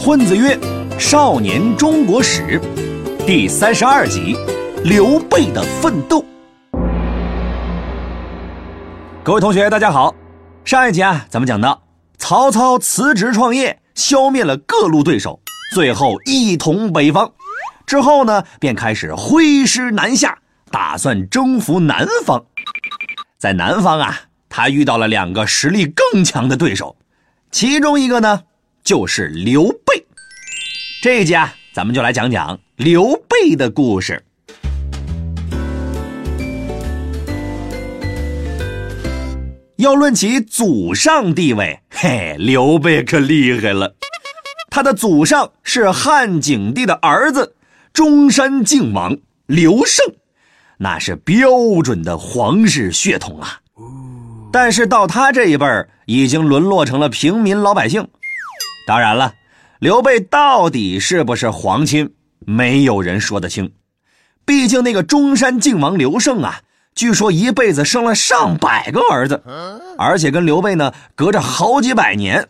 混子曰：“少年中国史，第三十二集，刘备的奋斗。”各位同学，大家好。上一集啊，咱们讲到曹操辞职创业，消灭了各路对手，最后一统北方。之后呢，便开始挥师南下，打算征服南方。在南方啊，他遇到了两个实力更强的对手，其中一个呢，就是刘备。这一集啊，咱们就来讲讲刘备的故事。要论起祖上地位，嘿，刘备可厉害了。他的祖上是汉景帝的儿子，中山靖王刘胜，那是标准的皇室血统啊。但是到他这一辈儿，已经沦落成了平民老百姓。当然了，刘备到底是不是皇亲，没有人说得清。毕竟那个中山靖王刘胜啊。据说一辈子生了上百个儿子，而且跟刘备呢隔着好几百年，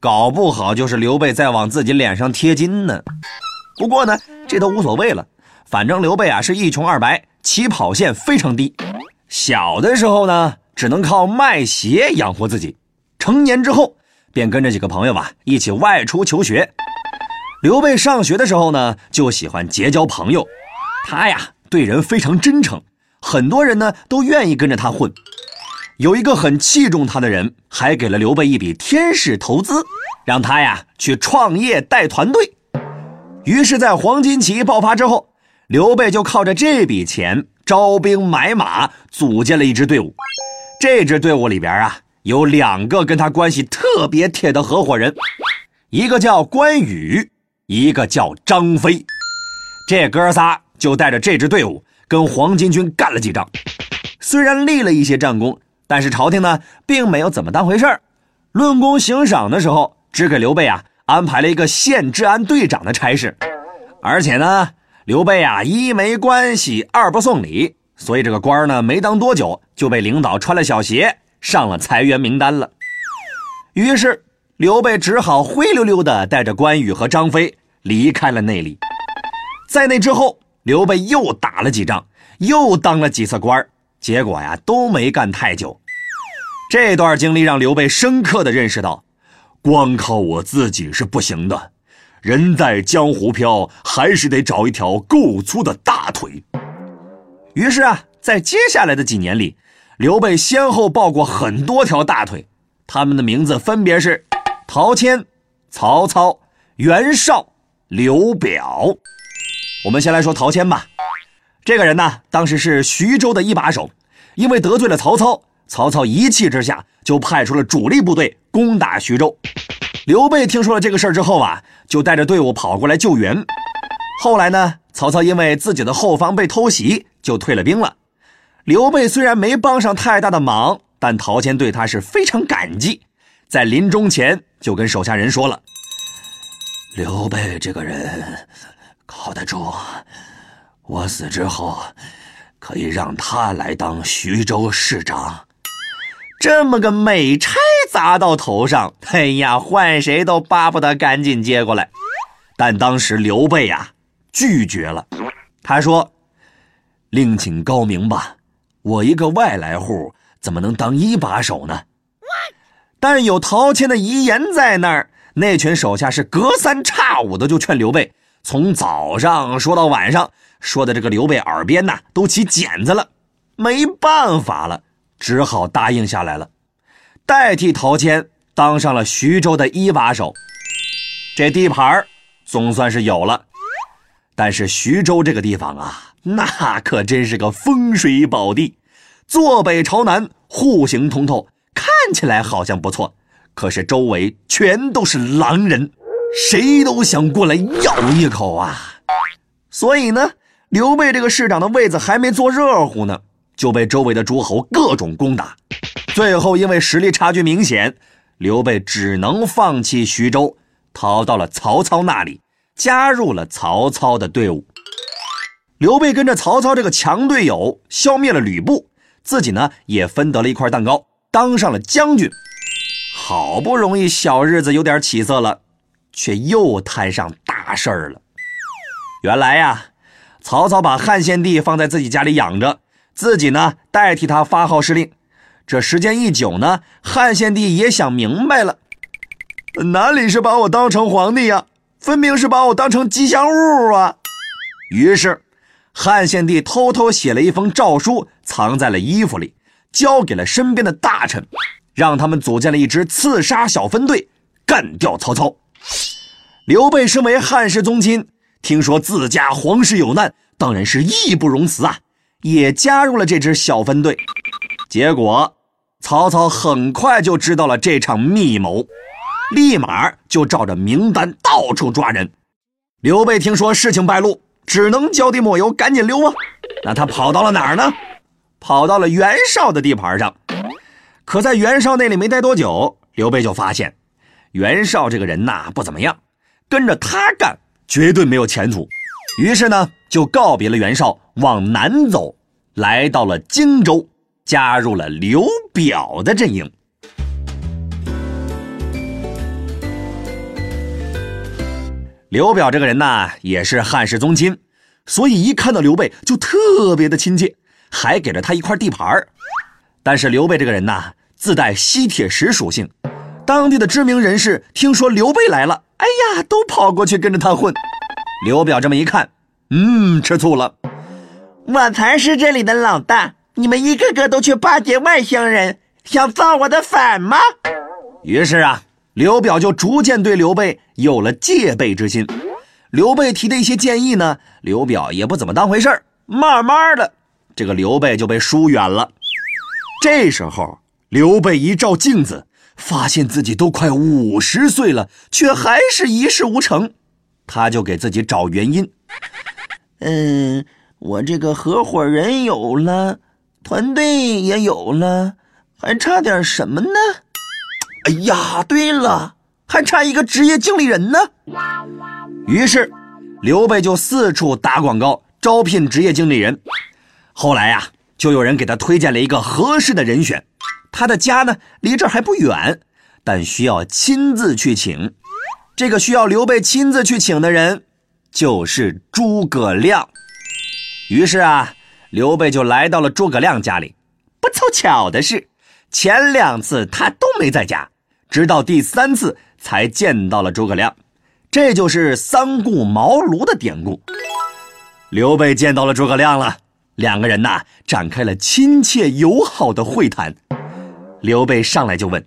搞不好就是刘备在往自己脸上贴金呢。不过呢，这都无所谓了，反正刘备啊是一穷二白，起跑线非常低。小的时候呢，只能靠卖鞋养活自己，成年之后便跟着几个朋友吧一起外出求学。刘备上学的时候呢，就喜欢结交朋友，他呀对人非常真诚。很多人呢都愿意跟着他混，有一个很器重他的人，还给了刘备一笔天使投资，让他呀去创业带团队。于是，在黄巾起义爆发之后，刘备就靠着这笔钱招兵买马，组建了一支队伍。这支队伍里边啊，有两个跟他关系特别铁的合伙人，一个叫关羽，一个叫张飞。这哥仨就带着这支队伍。跟黄巾军干了几仗，虽然立了一些战功，但是朝廷呢并没有怎么当回事儿。论功行赏的时候，只给刘备啊安排了一个县治安队长的差事。而且呢，刘备啊一没关系，二不送礼，所以这个官呢没当多久就被领导穿了小鞋上了裁员名单了。于是刘备只好灰溜溜的带着关羽和张飞离开了那里。在那之后。刘备又打了几仗，又当了几次官结果呀都没干太久。这段经历让刘备深刻的认识到，光靠我自己是不行的，人在江湖飘，还是得找一条够粗的大腿。于是啊，在接下来的几年里，刘备先后抱过很多条大腿，他们的名字分别是陶谦、曹操、袁绍、刘表。我们先来说陶谦吧，这个人呢，当时是徐州的一把手，因为得罪了曹操，曹操一气之下就派出了主力部队攻打徐州。刘备听说了这个事儿之后啊，就带着队伍跑过来救援。后来呢，曹操因为自己的后方被偷袭，就退了兵了。刘备虽然没帮上太大的忙，但陶谦对他是非常感激，在临终前就跟手下人说了：“刘备这个人。”靠得住，我死之后，可以让他来当徐州市长。这么个美差砸到头上，哎呀，换谁都巴不得赶紧接过来。但当时刘备呀拒绝了，他说：“另请高明吧，我一个外来户怎么能当一把手呢？”但有陶谦的遗言在那儿，那群手下是隔三差五的就劝刘备。从早上说到晚上，说的这个刘备耳边呐都起茧子了，没办法了，只好答应下来了，代替陶谦当上了徐州的一把手。这地盘总算是有了，但是徐州这个地方啊，那可真是个风水宝地，坐北朝南，户型通透，看起来好像不错，可是周围全都是狼人。谁都想过来咬一口啊！所以呢，刘备这个市长的位子还没坐热乎呢，就被周围的诸侯各种攻打。最后因为实力差距明显，刘备只能放弃徐州，逃到了曹操那里，加入了曹操的队伍。刘备跟着曹操这个强队友，消灭了吕布，自己呢也分得了一块蛋糕，当上了将军。好不容易小日子有点起色了。却又摊上大事儿了。原来呀，曹操把汉献帝放在自己家里养着，自己呢代替他发号施令。这时间一久呢，汉献帝也想明白了，哪里是把我当成皇帝呀，分明是把我当成吉祥物啊！于是，汉献帝偷偷写了一封诏书，藏在了衣服里，交给了身边的大臣，让他们组建了一支刺杀小分队，干掉曹操。刘备身为汉室宗亲，听说自家皇室有难，当然是义不容辞啊，也加入了这支小分队。结果。曹操很快就知道了这场密谋，立马就照着名单到处抓人。刘备听说事情败露，只能脚底抹油，赶紧溜啊！那他跑到了哪儿呢？跑到了袁绍的地盘上。可在袁绍那里没待多久，刘备就发现袁绍这个人呐不怎么样，跟着他干绝对没有前途。于是呢，就告别了袁绍，往南走，来到了荆州。加入了刘表的阵营。刘表这个人呢，也是汉室宗亲，所以一看到刘备就特别的亲切，还给了他一块地盘但是刘备这个人呢，自带吸铁石属性，当地的知名人士听说刘备来了，哎呀，都跑过去跟着他混。刘表这么一看，嗯，吃醋了，我才是这里的老大。你们一个个都去巴结外乡人，想造我的反吗？于是啊，刘表就逐渐对刘备有了戒备之心。刘备提的一些建议呢，刘表也不怎么当回事儿。慢慢的，这个刘备就被疏远了。这时候，刘备一照镜子，发现自己都快五十岁了，却还是一事无成。他就给自己找原因。嗯，我这个合伙人有了。团队也有了，还差点什么呢？哎呀，对了，还差一个职业经理人呢。于是，刘备就四处打广告招聘职业经理人。后来呀，就有人给他推荐了一个合适的人选。他的家呢，离这儿还不远，但需要亲自去请。这个需要刘备亲自去请的人，就是诸葛亮。于是啊。刘备就来到了诸葛亮家里，不凑巧的是，前两次他都没在家，直到第三次才见到了诸葛亮，这就是三顾茅庐的典故。刘备见到了诸葛亮了，两个人呐展开了亲切友好的会谈。刘备上来就问：“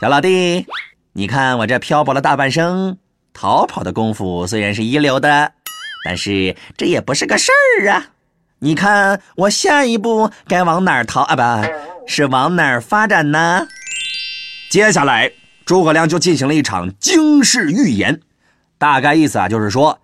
小老弟，你看我这漂泊了大半生，逃跑的功夫虽然是一流的，但是这也不是个事儿啊。”你看我下一步该往哪儿逃啊？不是往哪儿发展呢？接下来，诸葛亮就进行了一场惊世预言，大概意思啊，就是说，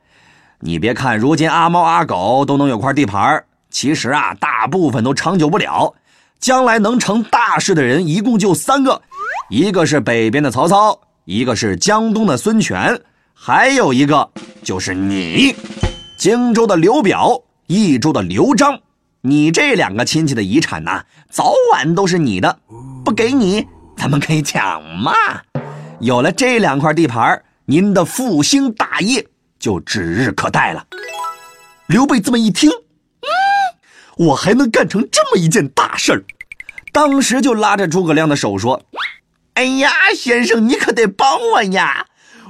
你别看如今阿猫阿狗都能有块地盘，其实啊，大部分都长久不了。将来能成大事的人一共就三个，一个是北边的曹操，一个是江东的孙权，还有一个就是你，荆州的刘表。益州的刘璋，你这两个亲戚的遗产呐，早晚都是你的。不给你，咱们可以抢嘛。有了这两块地盘，您的复兴大业就指日可待了。刘备这么一听，嗯，我还能干成这么一件大事儿，当时就拉着诸葛亮的手说：“哎呀，先生，你可得帮我呀！”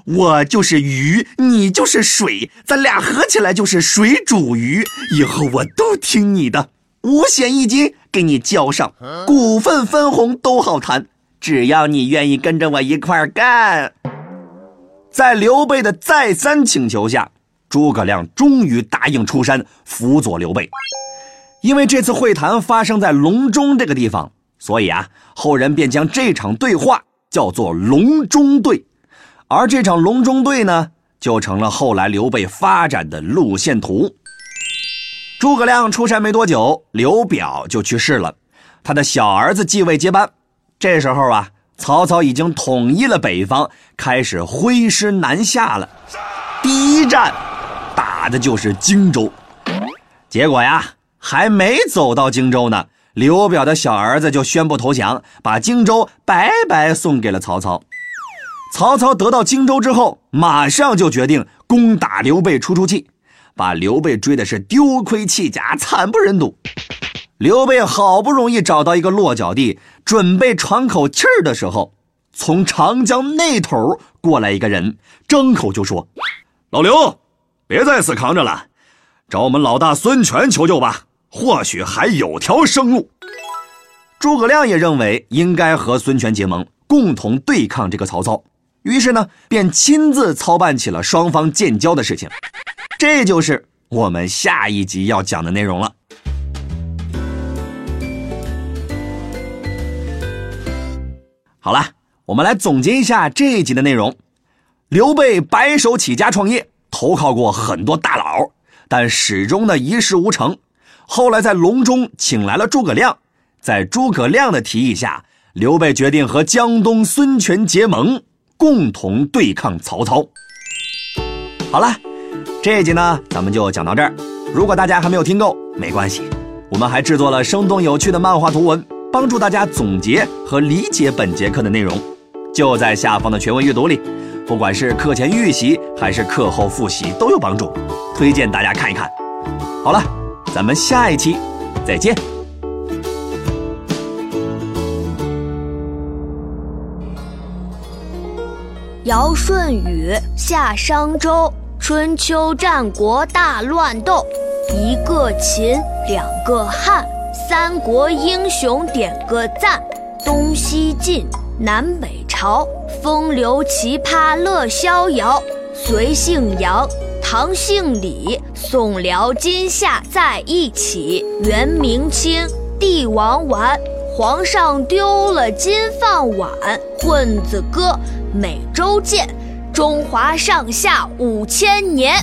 我就是鱼，你就是水，咱俩合起来就是水煮鱼。以后我都听你的，五险一金给你交上，股份分红都好谈，只要你愿意跟着我一块干。在刘备的再三请求下，诸葛亮终于答应出山辅佐刘备。因为这次会谈发生在隆中这个地方，所以啊，后人便将这场对话叫做隆中对。而这场隆中对呢，就成了后来刘备发展的路线图。诸葛亮出山没多久，刘表就去世了，他的小儿子继位接班。这时候啊，曹操已经统一了北方，开始挥师南下了。第一战打的就是荆州。结果呀，还没走到荆州呢，刘表的小儿子就宣布投降，把荆州白白送给了曹操。曹操得到荆州之后，马上就决定攻打刘备出出气，把刘备追的是丢盔弃甲，惨不忍睹。刘备好不容易找到一个落脚地，准备喘口气儿的时候，从长江那头过来一个人，张口就说：“老刘，别再死扛着了，找我们老大孙权求救吧，或许还有条生路。”诸葛亮也认为应该和孙权结盟，共同对抗这个曹操。于是呢，便亲自操办起了双方建交的事情，这就是我们下一集要讲的内容了。好了，我们来总结一下这一集的内容。刘备白手起家创业，投靠过很多大佬，但始终呢一事无成。后来在隆中请来了诸葛亮，在诸葛亮的提议下，刘备决定和江东孙权结盟。共同对抗曹操。好了，这一集呢，咱们就讲到这儿。如果大家还没有听够，没关系，我们还制作了生动有趣的漫画图文，帮助大家总结和理解本节课的内容，就在下方的全文阅读里。不管是课前预习还是课后复习，都有帮助，推荐大家看一看。好了，咱们下一期再见。尧舜禹夏商周，春秋战国大乱斗，一个秦，两个汉，三国英雄点个赞，东西晋，南北朝，风流奇葩乐逍遥，隋姓杨，唐姓李，宋辽金夏在一起，元明清，帝王丸，皇上丢了金饭碗，混子哥。每周见，中华上下五千年。